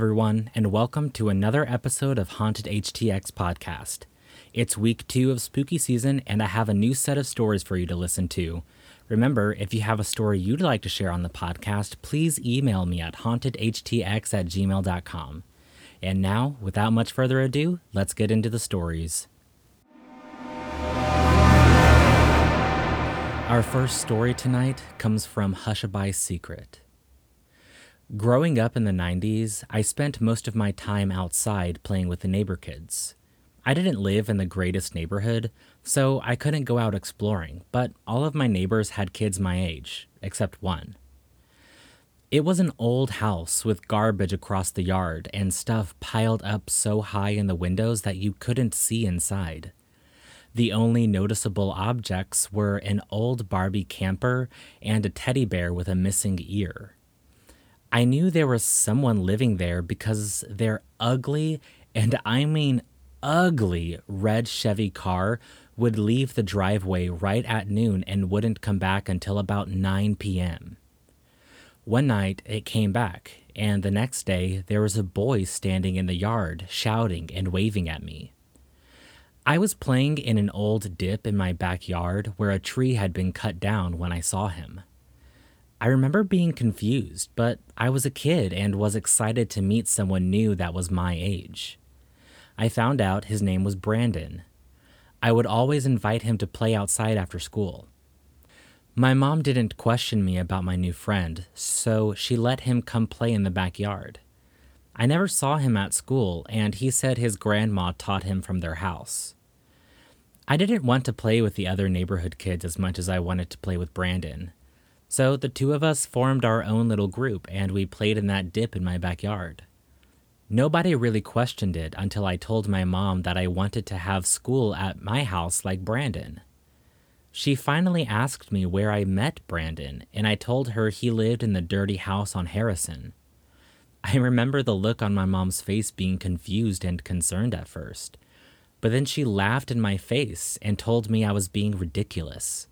Everyone, and welcome to another episode of Haunted HTX Podcast. It's week two of spooky season, and I have a new set of stories for you to listen to. Remember, if you have a story you'd like to share on the podcast, please email me at hauntedhtx at gmail.com. And now, without much further ado, let's get into the stories. Our first story tonight comes from Hushabye's Secret. Growing up in the 90s, I spent most of my time outside playing with the neighbor kids. I didn't live in the greatest neighborhood, so I couldn't go out exploring, but all of my neighbors had kids my age, except one. It was an old house with garbage across the yard and stuff piled up so high in the windows that you couldn't see inside. The only noticeable objects were an old Barbie camper and a teddy bear with a missing ear. I knew there was someone living there because their ugly, and I mean ugly, red Chevy car would leave the driveway right at noon and wouldn't come back until about 9 p.m. One night it came back, and the next day there was a boy standing in the yard shouting and waving at me. I was playing in an old dip in my backyard where a tree had been cut down when I saw him. I remember being confused, but I was a kid and was excited to meet someone new that was my age. I found out his name was Brandon. I would always invite him to play outside after school. My mom didn't question me about my new friend, so she let him come play in the backyard. I never saw him at school, and he said his grandma taught him from their house. I didn't want to play with the other neighborhood kids as much as I wanted to play with Brandon. So the two of us formed our own little group and we played in that dip in my backyard. Nobody really questioned it until I told my mom that I wanted to have school at my house like Brandon. She finally asked me where I met Brandon, and I told her he lived in the dirty house on Harrison. I remember the look on my mom's face being confused and concerned at first, but then she laughed in my face and told me I was being ridiculous.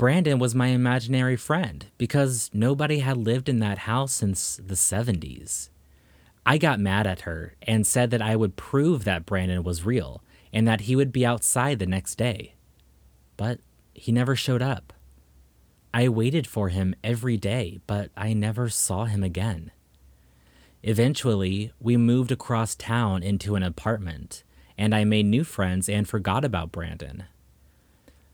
Brandon was my imaginary friend because nobody had lived in that house since the 70s. I got mad at her and said that I would prove that Brandon was real and that he would be outside the next day. But he never showed up. I waited for him every day, but I never saw him again. Eventually, we moved across town into an apartment, and I made new friends and forgot about Brandon.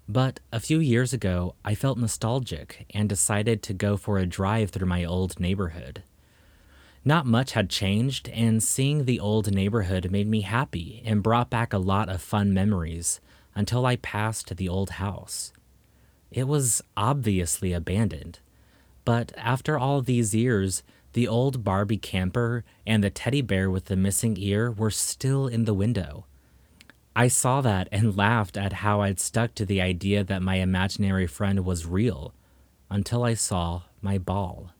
But a few years ago, I felt nostalgic and decided to go for a drive through my old neighborhood. Not much had changed, and seeing the old neighborhood made me happy and brought back a lot of fun memories until I passed the old house. It was obviously abandoned, but after all these years, the old Barbie camper and the teddy bear with the missing ear were still in the window I saw that and laughed at how I'd stuck to the idea that my imaginary friend was real until I saw my ball.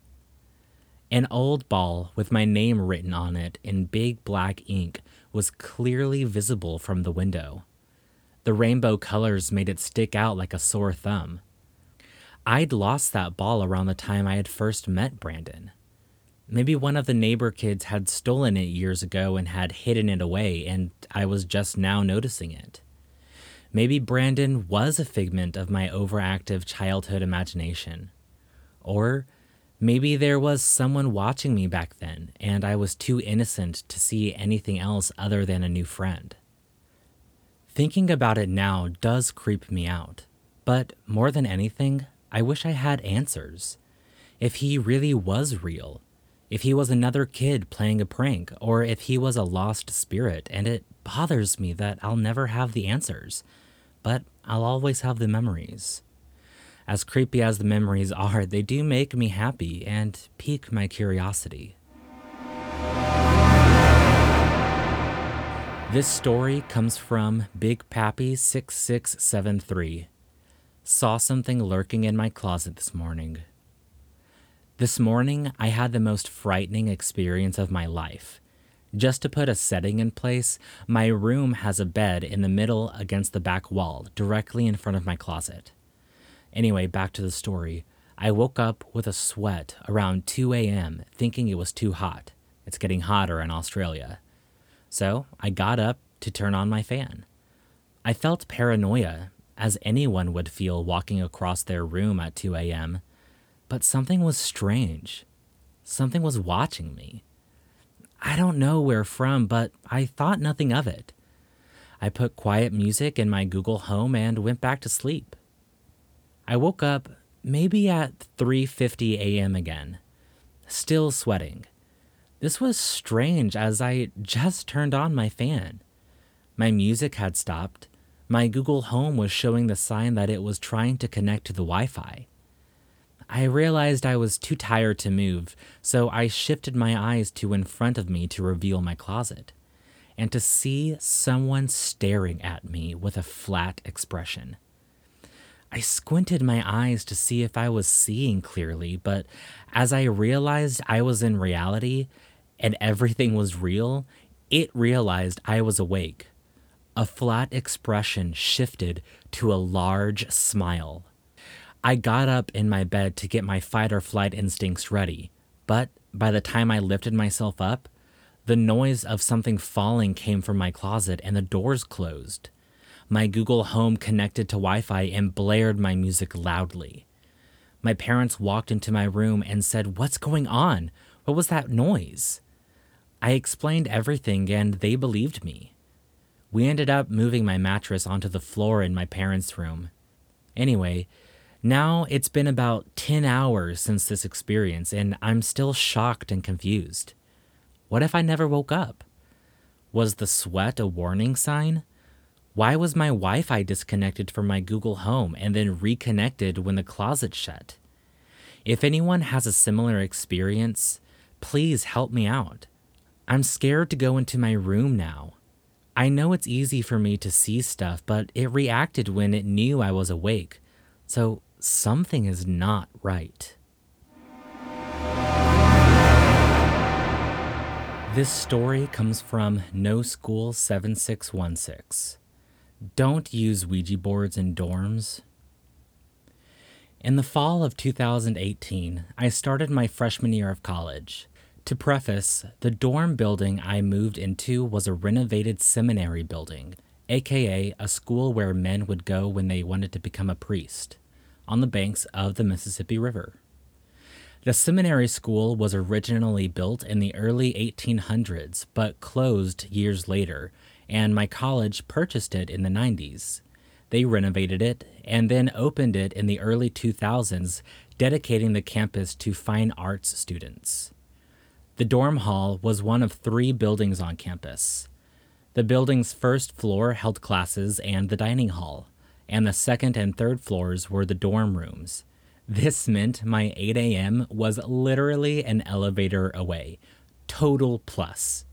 An old ball with my name written on it in big black ink was clearly visible from the window. The rainbow colors made it stick out like a sore thumb. I'd lost that ball around the time I had first met Brandon. Maybe one of the neighbor kids had stolen it years ago and had hidden it away, and I was just now noticing it. Maybe Brandon was a figment of my overactive childhood imagination. Or maybe there was someone watching me back then, and I was too innocent to see anything else other than a new friend. Thinking about it now does creep me out, but more than anything, I wish I had answers. If he really was real, if he was another kid playing a prank, or if he was a lost spirit, and it bothers me that I'll never have the answers, but I'll always have the memories. As creepy as the memories are, they do make me happy and pique my curiosity. This story comes from Big Pappy 6673. Saw something lurking in my closet this morning. This morning, I had the most frightening experience of my life. Just to put a setting in place, my room has a bed in the middle against the back wall, directly in front of my closet. Anyway, back to the story. I woke up with a sweat around 2 a.m., thinking it was too hot. It's getting hotter in Australia. So I got up to turn on my fan. I felt paranoia, as anyone would feel walking across their room at 2 a.m., but something was strange. Something was watching me. I don't know where from, but I thought nothing of it. I put quiet music in my Google Home and went back to sleep. I woke up maybe at 3:50 a.m. again, still sweating. This was strange as I just turned on my fan. My music had stopped. My Google Home was showing the sign that it was trying to connect to the Wi Fi. I realized I was too tired to move, so I shifted my eyes to in front of me to reveal my closet and to see someone staring at me with a flat expression. I squinted my eyes to see if I was seeing clearly, but as I realized I was in reality and everything was real, it realized I was awake. A flat expression shifted to a large smile. I got up in my bed to get my fight or flight instincts ready, but by the time I lifted myself up, the noise of something falling came from my closet and the doors closed. My Google Home connected to Wi Fi and blared my music loudly. My parents walked into my room and said, What's going on? What was that noise? I explained everything and they believed me. We ended up moving my mattress onto the floor in my parents' room. Anyway, now it's been about 10 hours since this experience and I'm still shocked and confused. What if I never woke up? Was the sweat a warning sign? Why was my Wi Fi disconnected from my Google Home and then reconnected when the closet shut? If anyone has a similar experience, please help me out. I'm scared to go into my room now. I know it's easy for me to see stuff, but it reacted when it knew I was awake. So something is not right. This story comes from No School 7616. Don't use Ouija boards in dorms. In the fall of 2018, I started my freshman year of college. To preface, the dorm building I moved into was a renovated seminary building, aka a school where men would go when they wanted to become a priest, on the banks of the Mississippi River. The seminary school was originally built in the early 1800s but closed years later and my college purchased it in the 90s. They renovated it and then opened it in the early 2000s, dedicating the campus to fine arts students. The dorm hall was one of three buildings on campus. The building's first floor held classes and the dining hall, and the second and third floors were the dorm rooms. This meant my 8 a.m. was literally an elevator away. Total plus.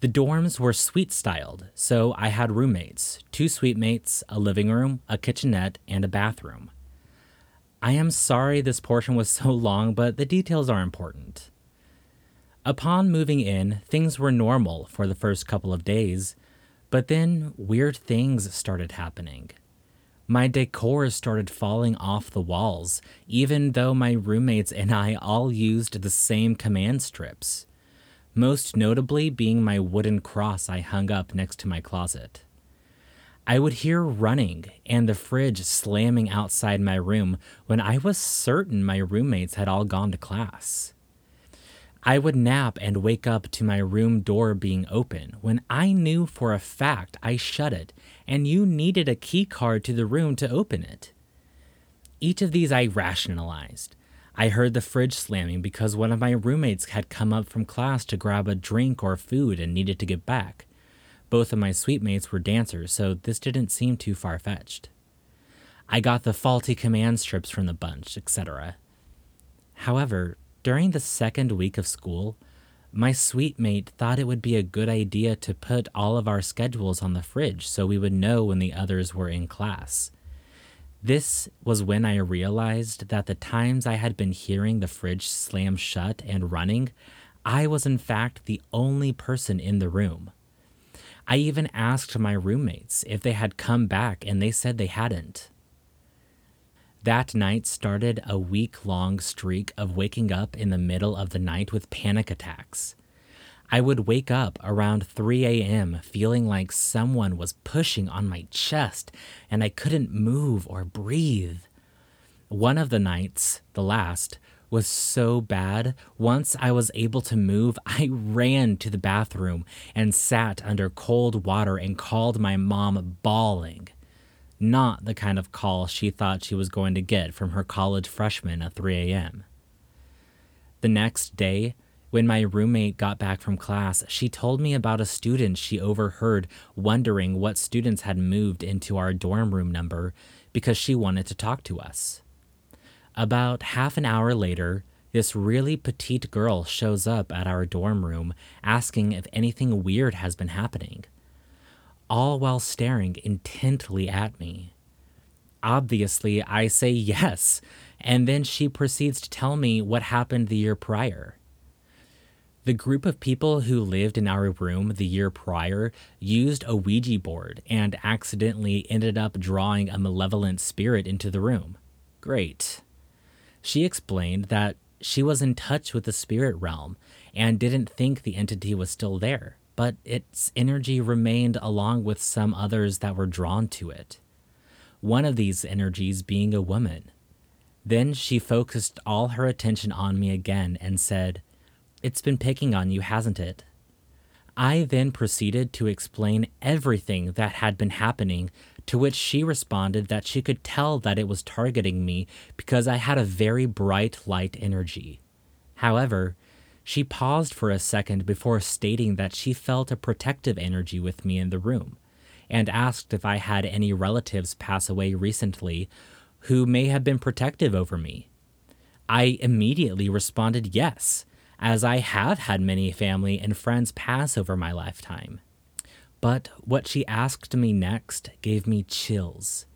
The dorms were suite styled, so I had roommates two suite mates, a living room, a kitchenette, and a bathroom. I am sorry this portion was so long, but the details are important. Upon moving in, things were normal for the first couple of days, but then weird things started happening. My decor started falling off the walls, even though my roommates and I all used the same command strips most notably being my wooden cross I hung up next to my closet. I would hear running and the fridge slamming outside my room when I was certain my roommates had all gone to class. I would nap and wake up to my room door being open when I knew for a fact I shut it and you needed a key card to the room to open it. Each of these I rationalized, I heard the fridge slamming because one of my roommates had come up from class to grab a drink or food and needed to get back. Both of my suite mates were dancers, so this didn't seem too far fetched. I got the faulty command strips from the bunch, etc. However, during the second week of school, my suite mate thought it would be a good idea to put all of our schedules on the fridge so we would know when the others were in class. This was when I realized that the times I had been hearing the fridge slam shut and running, I was in fact the only person in the room. I even asked my roommates if they had come back, and they said they hadn't. That night started a week long streak of waking up in the middle of the night with panic attacks. I would wake up around 3 a.m. feeling like someone was pushing on my chest and I couldn't move or breathe. One of the nights, the last, was so bad. Once I was able to move, I ran to the bathroom and sat under cold water and called my mom bawling not the kind of call she thought she was going to get from her college freshman at 3 a.m. The next day, when my roommate got back from class, she told me about a student she overheard wondering what students had moved into our dorm room number because she wanted to talk to us. About half an hour later, this really petite girl shows up at our dorm room asking if anything weird has been happening all while staring intently at me. Obviously, I say yes, and then she proceeds to tell me what happened the year prior. The group of people who lived in our room the year prior used a Ouija board and accidentally ended up drawing a malevolent spirit into the room. Great. She explained that she was in touch with the spirit realm and didn't think the entity was still there but its energy remained along with some others that were drawn to it. One of these energies being a woman. Then she focused all her attention on me again and said, It's been picking on you, hasn't it? I then proceeded to explain everything that had been happening, to which she responded that she could tell that it was targeting me because I had a very bright light energy. However, she paused for a second before stating that she felt a protective energy with me in the room, and asked if I had any relatives pass away recently who may have been protective over me. I immediately responded yes, as I have had many family and friends pass over my lifetime. But what she asked me next gave me chills.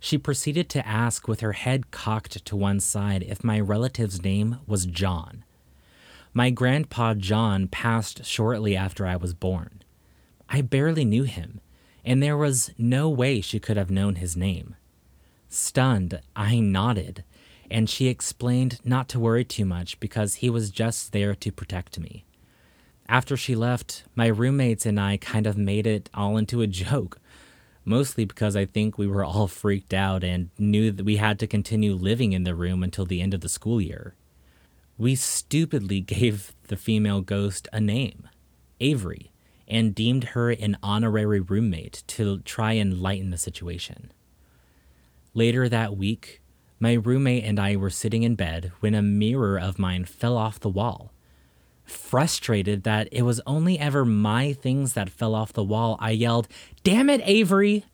She proceeded to ask with her head cocked to one side if my relative's name was John my grandpa John passed shortly after I was born. I barely knew him, and there was no way she could have known his name. Stunned, I nodded, and she explained not to worry too much because he was just there to protect me. After she left, my roommates and I kind of made it all into a joke, mostly because I think we were all freaked out and knew that we had to continue living in the room until the end of the school year we stupidly gave the female ghost a name, Avery, and deemed her an honorary roommate to try and lighten the situation. Later that week, my roommate and I were sitting in bed when a mirror of mine fell off the wall. Frustrated that it was only ever my things that fell off the wall, I yelled, Damn it, Avery!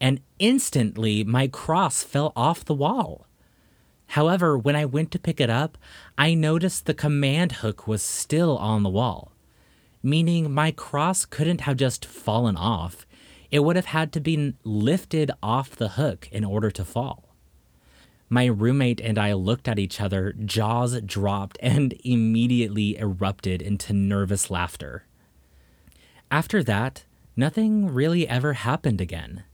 And instantly my cross fell off the wall. However, when I went to pick it up, I noticed the command hook was still on the wall, meaning my cross couldn't have just fallen off. It would have had to be lifted off the hook in order to fall. My roommate and I looked at each other, jaws dropped, and immediately erupted into nervous laughter. After that, nothing really ever happened again.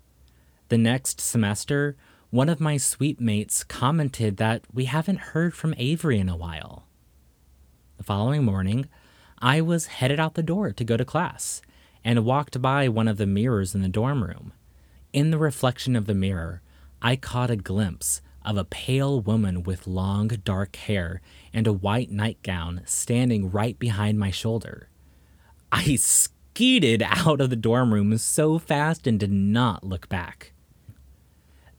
The next semester, one of my suite mates commented that we haven't heard from Avery in a while. The following morning, I was headed out the door to go to class and walked by one of the mirrors in the dorm room. In the reflection of the mirror, I caught a glimpse of a pale woman with long dark hair and a white nightgown standing right behind my shoulder. I skeeted out of the dorm room so fast and did not look back.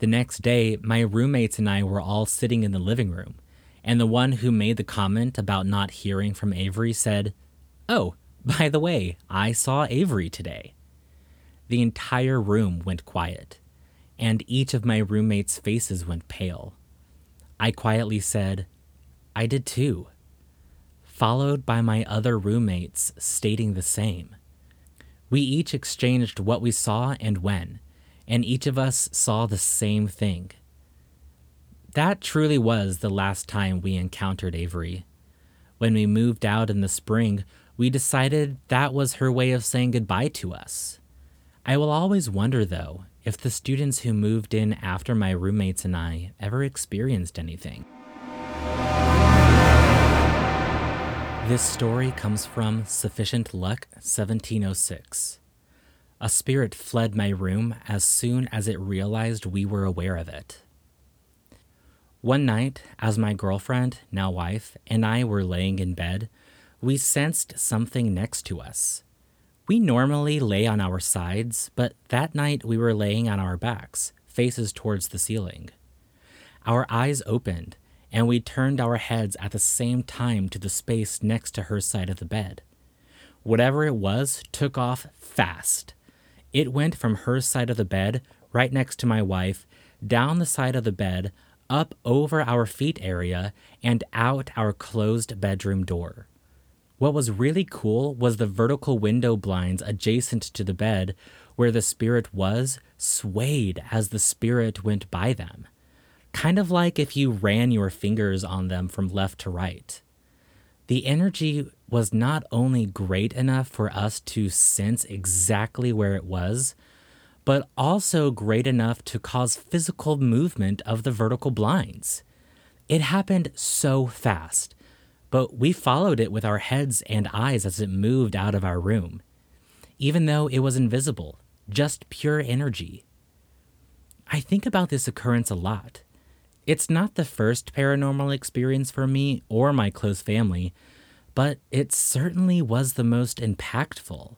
The next day, my roommates and I were all sitting in the living room, and the one who made the comment about not hearing from Avery said, Oh, by the way, I saw Avery today. The entire room went quiet, and each of my roommates' faces went pale. I quietly said, I did too, followed by my other roommates stating the same. We each exchanged what we saw and when, and each of us saw the same thing. That truly was the last time we encountered Avery. When we moved out in the spring, we decided that was her way of saying goodbye to us. I will always wonder, though, if the students who moved in after my roommates and I ever experienced anything. This story comes from Sufficient Luck 1706. A spirit fled my room as soon as it realized we were aware of it. One night, as my girlfriend, now wife, and I were laying in bed, we sensed something next to us. We normally lay on our sides, but that night we were laying on our backs, faces towards the ceiling. Our eyes opened, and we turned our heads at the same time to the space next to her side of the bed. Whatever it was took off fast. It went from her side of the bed, right next to my wife, down the side of the bed, up over our feet area, and out our closed bedroom door. What was really cool was the vertical window blinds adjacent to the bed where the spirit was swayed as the spirit went by them kind of like if you ran your fingers on them from left to right. The energy was not only great enough for us to sense exactly where it was, but also great enough to cause physical movement of the vertical blinds. It happened so fast, but we followed it with our heads and eyes as it moved out of our room, even though it was invisible, just pure energy. I think about this occurrence a lot. It's not the first paranormal experience for me or my close family, but it certainly was the most impactful.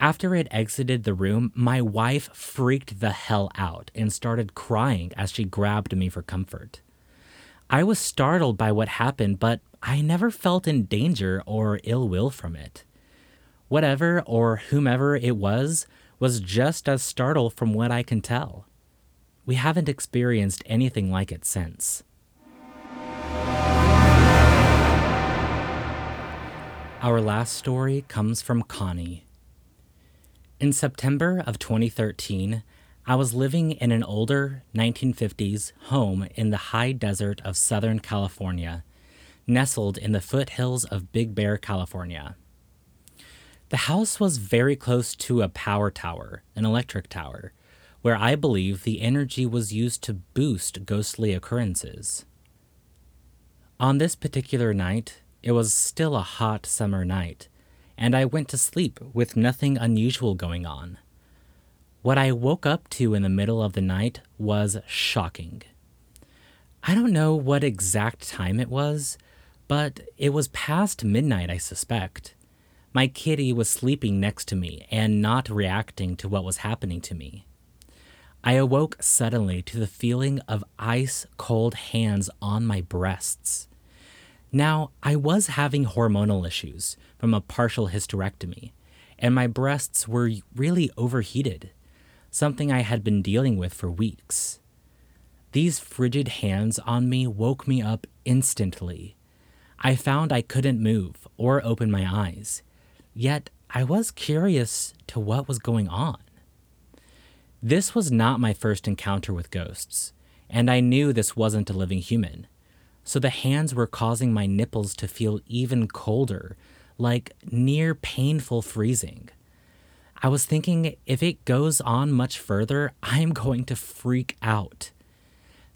After it exited the room, my wife freaked the hell out and started crying as she grabbed me for comfort. I was startled by what happened, but I never felt in danger or ill will from it. Whatever or whomever it was was just as startled from what I can tell. We haven't experienced anything like it since. Our last story comes from Connie. In September of 2013, I was living in an older 1950s home in the high desert of Southern California, nestled in the foothills of Big Bear, California. The house was very close to a power tower, an electric tower, where I believe the energy was used to boost ghostly occurrences. On this particular night, it was still a hot summer night, and I went to sleep with nothing unusual going on. What I woke up to in the middle of the night was shocking. I don't know what exact time it was, but it was past midnight, I suspect. My kitty was sleeping next to me and not reacting to what was happening to me. I awoke suddenly to the feeling of ice cold hands on my breasts. Now, I was having hormonal issues from a partial hysterectomy, and my breasts were really overheated, something I had been dealing with for weeks. These frigid hands on me woke me up instantly. I found I couldn't move or open my eyes, yet I was curious to what was going on. This was not my first encounter with ghosts, and I knew this wasn't a living human. So the hands were causing my nipples to feel even colder, like near painful freezing. I was thinking if it goes on much further, I'm going to freak out.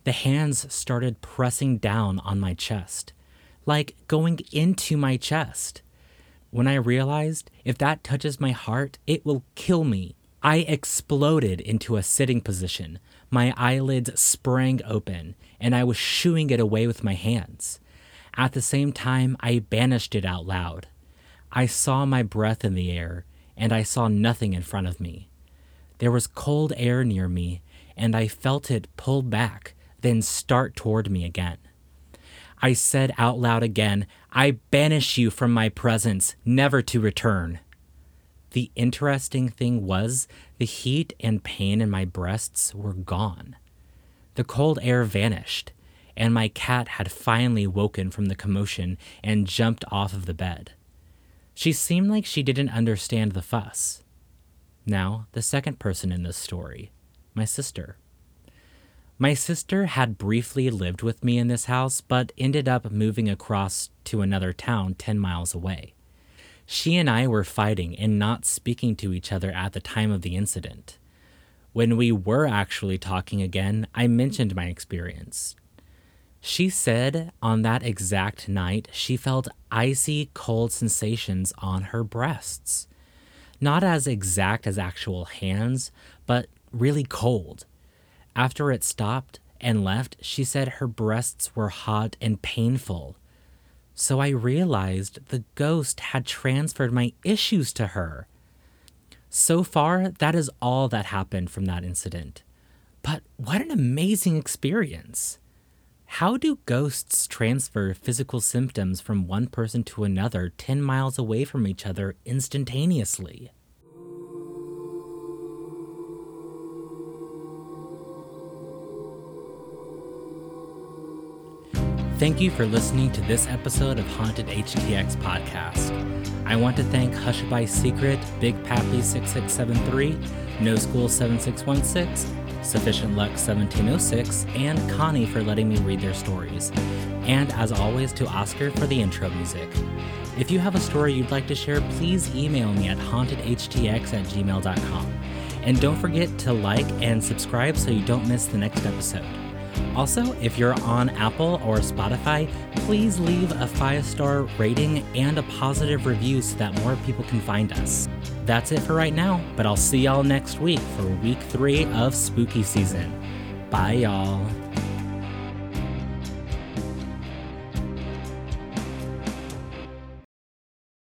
The hands started pressing down on my chest, like going into my chest. When I realized if that touches my heart, it will kill me I exploded into a sitting position. My eyelids sprang open, and I was shooing it away with my hands. At the same time, I banished it out loud. I saw my breath in the air, and I saw nothing in front of me. There was cold air near me, and I felt it pull back, then start toward me again. I said out loud again, I banish you from my presence, never to return. The interesting thing was the heat and pain in my breasts were gone. The cold air vanished, and my cat had finally woken from the commotion and jumped off of the bed. She seemed like she didn't understand the fuss. Now, the second person in this story my sister. My sister had briefly lived with me in this house, but ended up moving across to another town 10 miles away. She and I were fighting and not speaking to each other at the time of the incident. When we were actually talking again, I mentioned my experience. She said on that exact night she felt icy cold sensations on her breasts. Not as exact as actual hands, but really cold. After it stopped and left, she said her breasts were hot and painful. So I realized the ghost had transferred my issues to her. So far, that is all that happened from that incident. But what an amazing experience! How do ghosts transfer physical symptoms from one person to another 10 miles away from each other instantaneously? Thank you for listening to this episode of Haunted HTX Podcast. I want to thank Hushabye Secret, Big Pappy 6673, No School 7616, Sufficient Luck 1706, and Connie for letting me read their stories. And as always, to Oscar for the intro music. If you have a story you'd like to share, please email me at hauntedhtx at gmail.com. And don't forget to like and subscribe so you don't miss the next episode. Also, if you're on Apple or Spotify, please leave a five star rating and a positive review so that more people can find us. That's it for right now, but I'll see y'all next week for week three of spooky season. Bye, y'all.